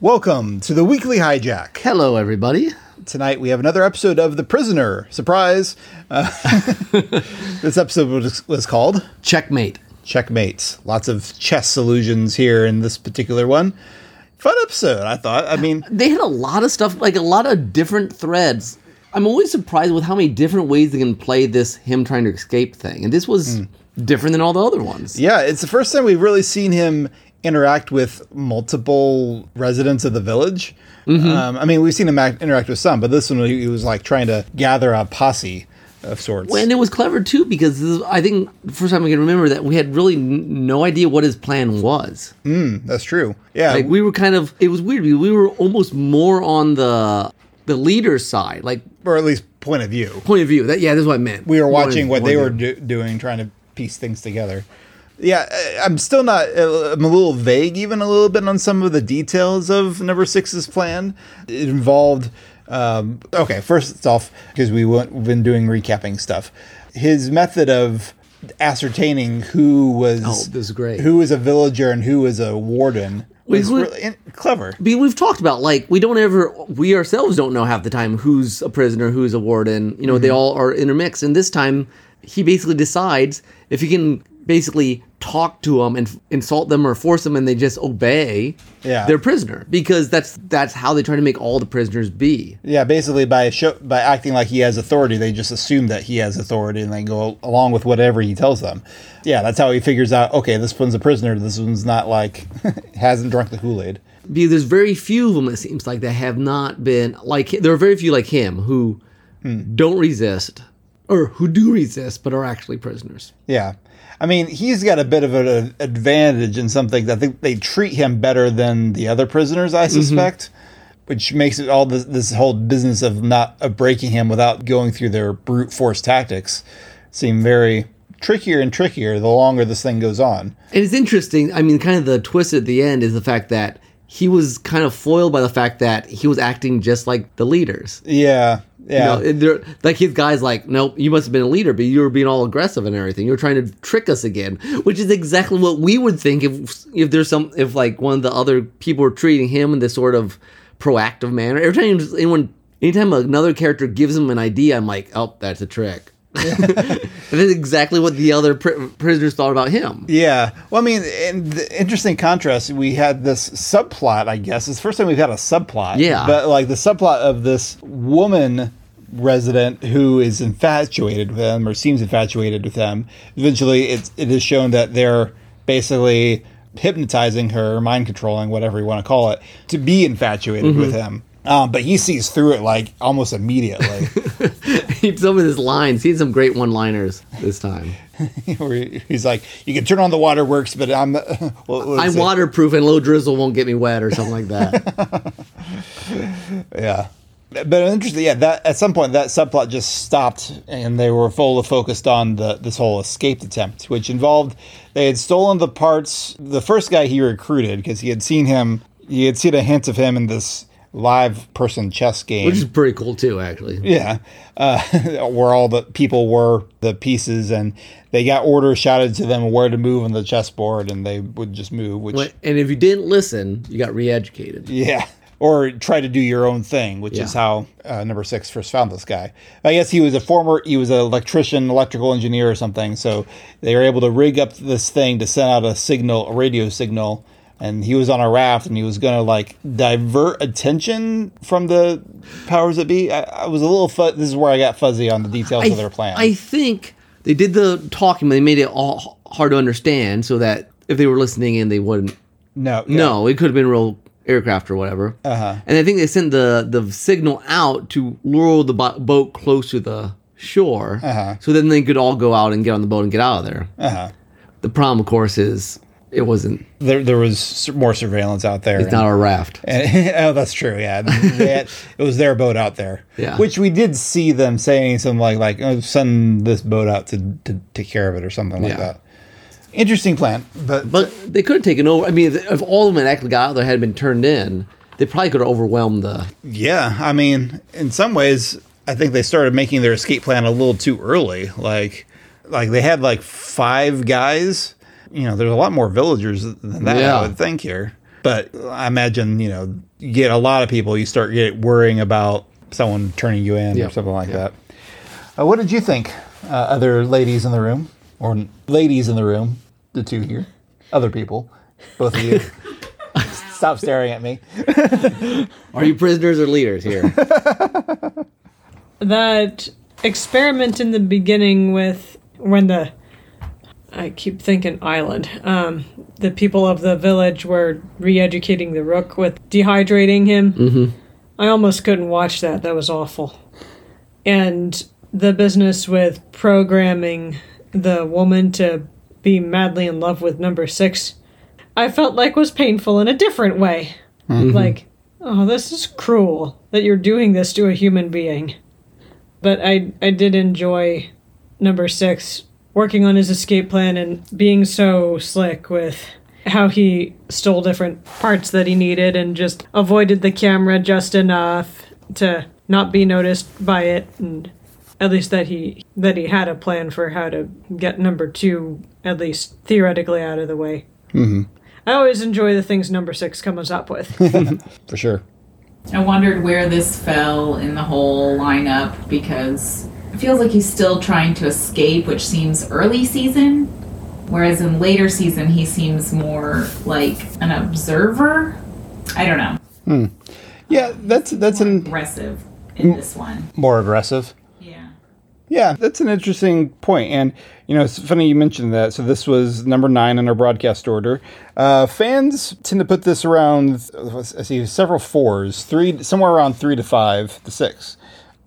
Welcome to the weekly hijack. Hello, everybody. Tonight we have another episode of The Prisoner. Surprise! Uh, this episode was, was called Checkmate. Checkmates. Lots of chess illusions here in this particular one. Fun episode, I thought. I mean, They had a lot of stuff, like a lot of different threads. I'm always surprised with how many different ways they can play this him trying to escape thing. And this was different than all the other ones. yeah, it's the first time we've really seen him interact with multiple residents of the village. Um, I mean, we've seen him act, interact with some, but this one he was like trying to gather a posse of sorts. And it was clever too because this is, I think the first time I can remember that we had really n- no idea what his plan was. That's true. Yeah, Like we were kind of it was weird. We were almost more on the the leader's side, like or at least point of view. point of view. That yeah, that's what I meant. we were watching what they of were do- doing, trying to piece things together. Yeah, I'm still not. uh, I'm a little vague, even a little bit on some of the details of Number Six's plan. It involved. Um, okay, first off, because we went, we've been doing recapping stuff, his method of ascertaining who was Oh, this is great. who was a villager and who was a warden was we- really clever. We've talked about like we don't ever we ourselves don't know half the time who's a prisoner, who's a warden. You know, Mm-hmm. they all are intermixed. And this time, he basically decides if he can basically talk to them and insult them or force them, and they just obey. Yeah. they're prisoner because that's that's how they try to make all the prisoners be. Yeah, basically by show, by acting like he has authority, they just assume that he has authority and they go along with whatever he tells them. Yeah, that's how he figures out. Okay, this one's a prisoner. This one's not like hasn't drunk the Kool Aid. Because there's very few of them. It seems like that have not been like there are very few like him who Hmm. don't resist or who do resist but are actually prisoners. Yeah, I mean he's got a bit of an advantage in something that I think they treat him better than the other prisoners. I mm-hmm. suspect. Which makes it all this, this whole business of not of breaking him without going through their brute force tactics seem very trickier and trickier the longer this thing goes on. And it's interesting. I mean, kind of the twist at the end is the fact that he was kind of foiled by the fact that he was acting just like the leaders. Yeah, You yeah. know, and like his guy's like, nope, you must have been a leader, but you were being all aggressive and everything. You were trying to trick us again, which is exactly what we would think if if there's some if like one of the other people were treating him in this sort of proactive manner. Every time anyone, anytime another character gives him an idea, I'm like, oh, that's a trick. That's exactly what the other pri- prisoners thought about him. Yeah. Well, I mean, in the interesting contrast, we had this subplot, I guess. It's the first time we've had a subplot. Yeah. But like the subplot of this woman resident who is infatuated with him or seems infatuated with him. Eventually, it's, it is shown that they're basically hypnotizing her, mind controlling, whatever you want to call it, to be infatuated mm-hmm. with him. Um, but he sees through it like almost immediately. some of his lines. He had some great one-liners this time. Where he- He's like, "You can turn on the waterworks, but I'm what was I'm it? waterproof and low drizzle won't get me wet or something like that. Yeah. But interesting, yeah. That at some point that subplot just stopped, and they were fully focused on the this whole escape attempt, which involved they had stolen the parts. The first guy he recruited because he had seen him, he had seen a hint of him in this live person chess game. Which is pretty cool too, actually. yeah, uh, where all the people were the pieces, and they got orders shouted to them where to move on the chessboard, and they would just move. Which And if you didn't listen, you got re-educated. Yeah. Or try to do your own thing, which is how uh, number six first found this guy. I guess he was a former, he was an electrician, electrical engineer or something. So they were able to rig up this thing to send out a signal, a radio signal. And he was on a raft and he was going to like divert attention from the powers that be. I, I was a little, fu- this is where I got fuzzy on the details of their plan. I think they did the talking, but they made it all hard to understand so that if they were listening in, they wouldn't. no, yeah. No, it could have been real aircraft or whatever. Uh-huh. And I think they sent the the signal out to lure the bo- boat close to the shore, Uh-huh. so then they could all go out and get on the boat and get out of there. Uh-huh. The problem, of course, is it wasn't. There, there was more surveillance out there. It's and- not our raft. And, oh, that's true. Yeah, had- it was their boat out there. Yeah. which we did see them saying something like, "like oh, send this boat out to, to take care of it" or something like Yeah. that. Interesting plan, but But they could have taken over. I mean, if all of them had actually got out there had been turned in, they probably could have overwhelmed the. yeah, I mean, in some ways, I think they started making their escape plan a little too early. Like, like they had like five guys. You know, there's a lot more villagers than that. Yeah. I would think here. But I imagine you know you get a lot of people. You start get worrying about someone turning you in Yeah. or something like that. Uh, what did you think, uh, other ladies in the room or ladies in the room? The two here, other people, both of you. Stop staring at me. Are you prisoners or leaders here? that experiment in the beginning with when the I keep thinking island. Um, the people of the village were re-educating the rook with dehydrating him. Mm-hmm. I almost couldn't watch that. That was awful. And the business with programming the woman to be madly in love with number six, I felt like was painful in a different way. Like, oh, this is cruel that you're doing this to a human being but I I did enjoy number six working on his escape plan and being so slick with how he stole different parts that he needed and just avoided the camera just enough to not be noticed by it and at least that he that he had a plan for how to get number two at least theoretically out of the way. Mm-hmm. I always enjoy the things number six comes up with. For sure. I wondered where this fell in the whole lineup because it feels like he's still trying to escape, which seems early season, whereas in later season he seems more like an observer. I don't know. Hmm. Yeah, that's that's an Aggressive in this one. more aggressive. Yeah. Yeah, that's an interesting point. And, you know, it's funny you mentioned that. So this was number nine in our broadcast order. Uh, fans tend to put this around, I see several fours, three, somewhere around three to five to six.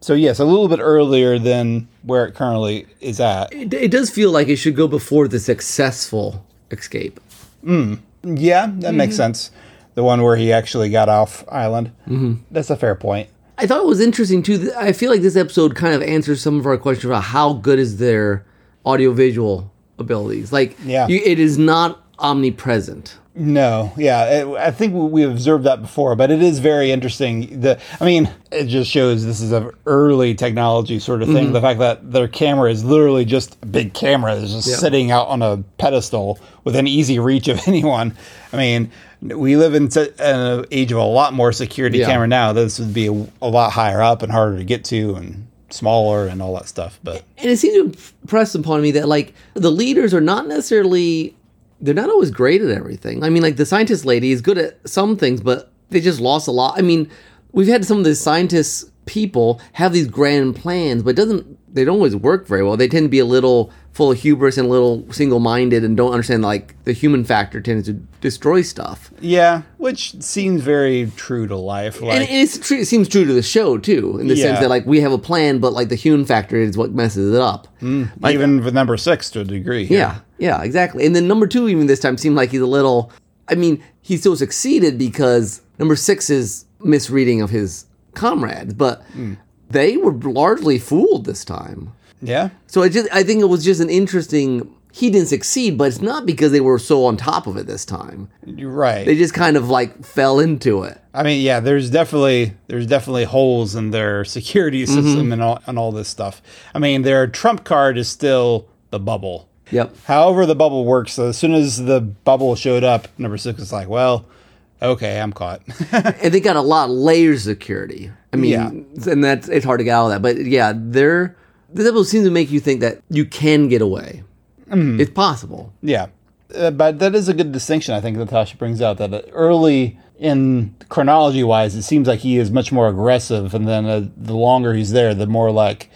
So, yes, a little bit earlier than where it currently is at. it, it does feel like it should go before the successful escape. Yeah, that makes sense. The one where he actually got off island. Mm-hmm. That's a fair point. I thought it was interesting too. I feel like this episode kind of answers some of our questions about how good is their audiovisual abilities. Like, Yeah. you, it is not omnipresent. No, yeah, I think we- we observed that before, but it is very interesting. The, I mean, it just shows this is a early technology sort of thing. Mm-hmm. The fact that their camera is literally just a big camera that's just Yeah. sitting out on a pedestal within easy reach of anyone. I mean, we live in an age of a lot more security Yeah. camera now. This would be a, a lot higher up and harder to get to and smaller and all that stuff. But And it seems to impress upon me that like the leaders are not necessarily they're not always great at everything. I mean, like the scientist lady is good at some things, but they just lost a lot. I mean, we've had some of the scientists people have these grand plans, but it doesn't they don't always work very well. They tend to be a little full of hubris and a little single-minded and don't understand like the human factor tends to destroy stuff. yeah, which seems very true to life. Like, and it's true, it seems true to the show too, in the sense that like we have a plan, but like the human factor is what messes it up. Hmm. even with number six to a degree. Yeah, yeah, exactly. And then number two, even this time, seemed like he's a little. I mean, he still succeeded because number six is misreading of his comrades, but hmm. They were largely fooled this time. Yeah. So I just, I think it was just an interesting. He didn't succeed, but it's not because they were so on top of it this time. You're right. They just kind of like fell into it. I mean, yeah, there's definitely there's definitely holes in their security Mm-hmm. system and all and all this stuff. I mean, their trump card is still the bubble. Yep. However, the bubble works. So as soon as the bubble showed up, number six is like, well, okay, I'm caught. and they got a lot of layers of security. I mean, Yeah. and that's it's hard to get out of that. But yeah, they're this episode seems to make you think that you can get away. Mm-hmm. It's possible. yeah, uh, but that is a good distinction. I think that Tasha brings out that early in chronology wise, it seems like he is much more aggressive, and then uh, the longer he's there, the more like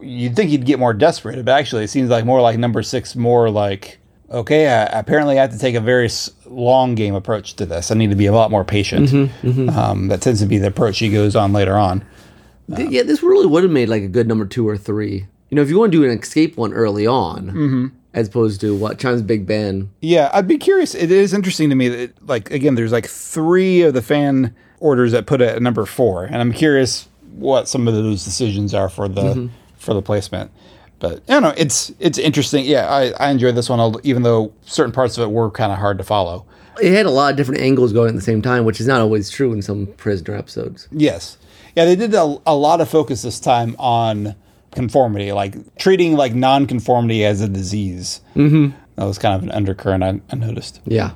you'd think he'd get more desperate, but actually, it seems like more like number six, more like okay, I, apparently I have to take a very long game approach to this. I need to be a lot more patient. Um, that tends to be the approach he goes on later on. Yeah, this really would have made like a good number two or three. You know, if you want to do an escape one early on, Mm-hmm. as opposed to what Chime's Big Ben. Yeah, I'd be curious. It is interesting to me that, like, again, there's like three of the fan orders that put it at number four, and I'm curious what some of those decisions are for the for the placement. But I don't know, it's it's interesting. Yeah, I, I enjoyed this one, even though certain parts of it were kind of hard to follow. It had a lot of different angles going at the same time, which is not always true in some prisoner episodes. Yes, yeah, they did a, a lot of focus this time on conformity, like treating like non-conformity as a disease. Mm-hmm. That was kind of an undercurrent I, I noticed. Yeah.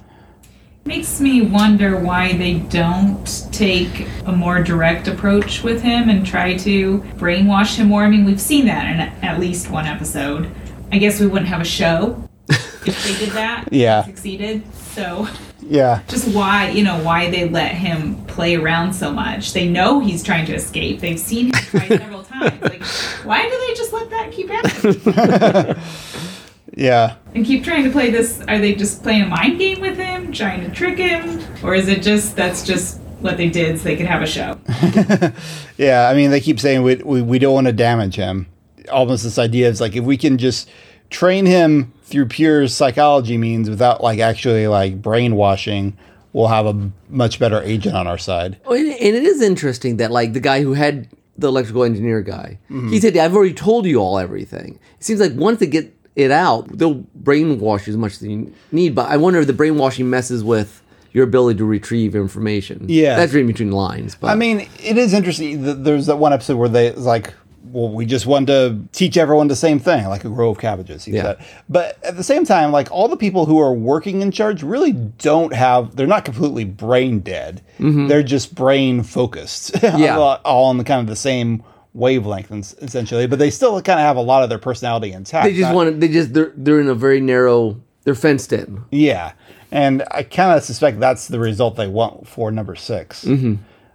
Makes me wonder why they don't take a more direct approach with him and try to brainwash him more. I mean, we've seen that in at least one episode. I guess we wouldn't have a show if they did that. Yeah. Succeeded. So Yeah. just why you know why they let him play around so much they know he's trying to escape they've seen him try several times like why do they just let that keep happening Yeah. and keep trying to play this are they just playing a mind game with him trying to trick him or is it just that's just what they did so they could have a show Yeah, I mean, they keep saying we, we, we don't want to damage him. Almost this idea is like if we can just train him through pure psychology means without like actually like brainwashing, we'll have a much better agent on our side. Oh, and and it is interesting that like the guy who had the electrical engineer guy, mm-hmm. he said, "I've already told you all everything." It seems like once they get it out, they'll brainwash you as much as you need. But I wonder if the brainwashing messes with your ability to retrieve information. Yeah. that's reading between the lines. But I mean, it is interesting. th- There's that one episode where they like, well, we just want to teach everyone the same thing, like a row of cabbages. Yeah. said. But at the same time, like all the people who are working in charge really don't have. They're not completely brain dead. They're just brain focused. Mm-hmm. Yeah. all all on the kind of the same wavelength, essentially. But they still kind of have a lot of their personality intact. they just Not- want to. They just they're they're in a very narrow. They're fenced in. Yeah, and I kind of suspect that's the result they want for number 6 Mm-hmm.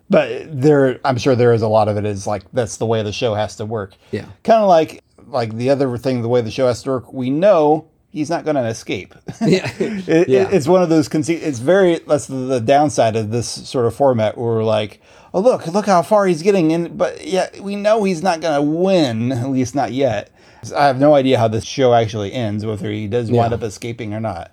But there, I'm sure there is a lot of it is like that's the way the show has to work. Yeah. kind of like like the other thing, the way the show has to work. We know he's not going to escape. Yeah, It, Yeah. it- it's one of those conceit. It's very that's the, the downside of this sort of format where we're like, oh look, look how far he's getting, and but yeah, we know he's not to win, at least not yet. I have no idea how this show actually ends, whether he does wind up escaping or not.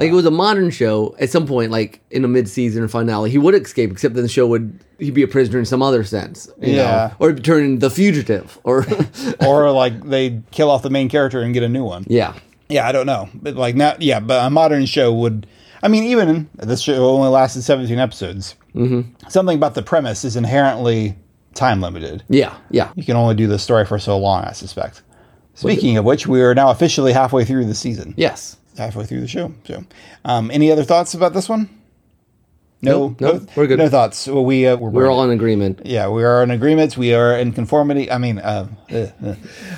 Like it was a modern show. At some point, like in a mid-season or finale, he would escape. Except then the show would he'd be a prisoner in some other sense. you know? Yeah. or turn into the fugitive. Or or like they kill off the main character and get a new one. yeah, Yeah, I don't know, but like not yeah, but a modern show would. I mean, even this show only lasted seventeen episodes. Mm-hmm. Something about the premise is inherently time limited. yeah, yeah. You can only do the story for so long, I suspect. Speaking of which, we are now officially halfway through the season. Yes. halfway through the show. So, um, any other thoughts about this one? No, Nope, nope, we're good. No thoughts. Well, we uh, we're, We're all in agreement. yeah, we are in agreement. We are in conformity. I mean, uh, uh, uh.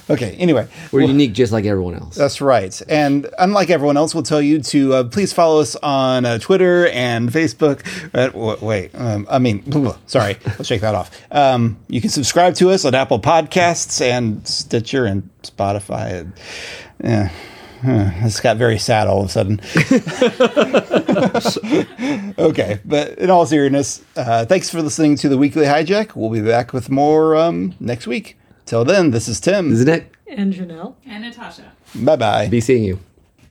okay. Anyway, We're unique, just like everyone else. that's right. And unlike everyone else, we'll tell you to uh, please follow us on uh, Twitter and Facebook. W- wait, um, I mean, sorry, let's shake that off. Um, you can subscribe to us on Apple Podcasts and Stitcher and Spotify. And, yeah. Huh, This got very sad all of a sudden. okay, but in all seriousness, uh, thanks for listening to the Weekly Hijack. We'll be back with more um, next week. Till then, this is Tim. Isn't it? And Janelle. and natasha Bye bye. Be seeing you.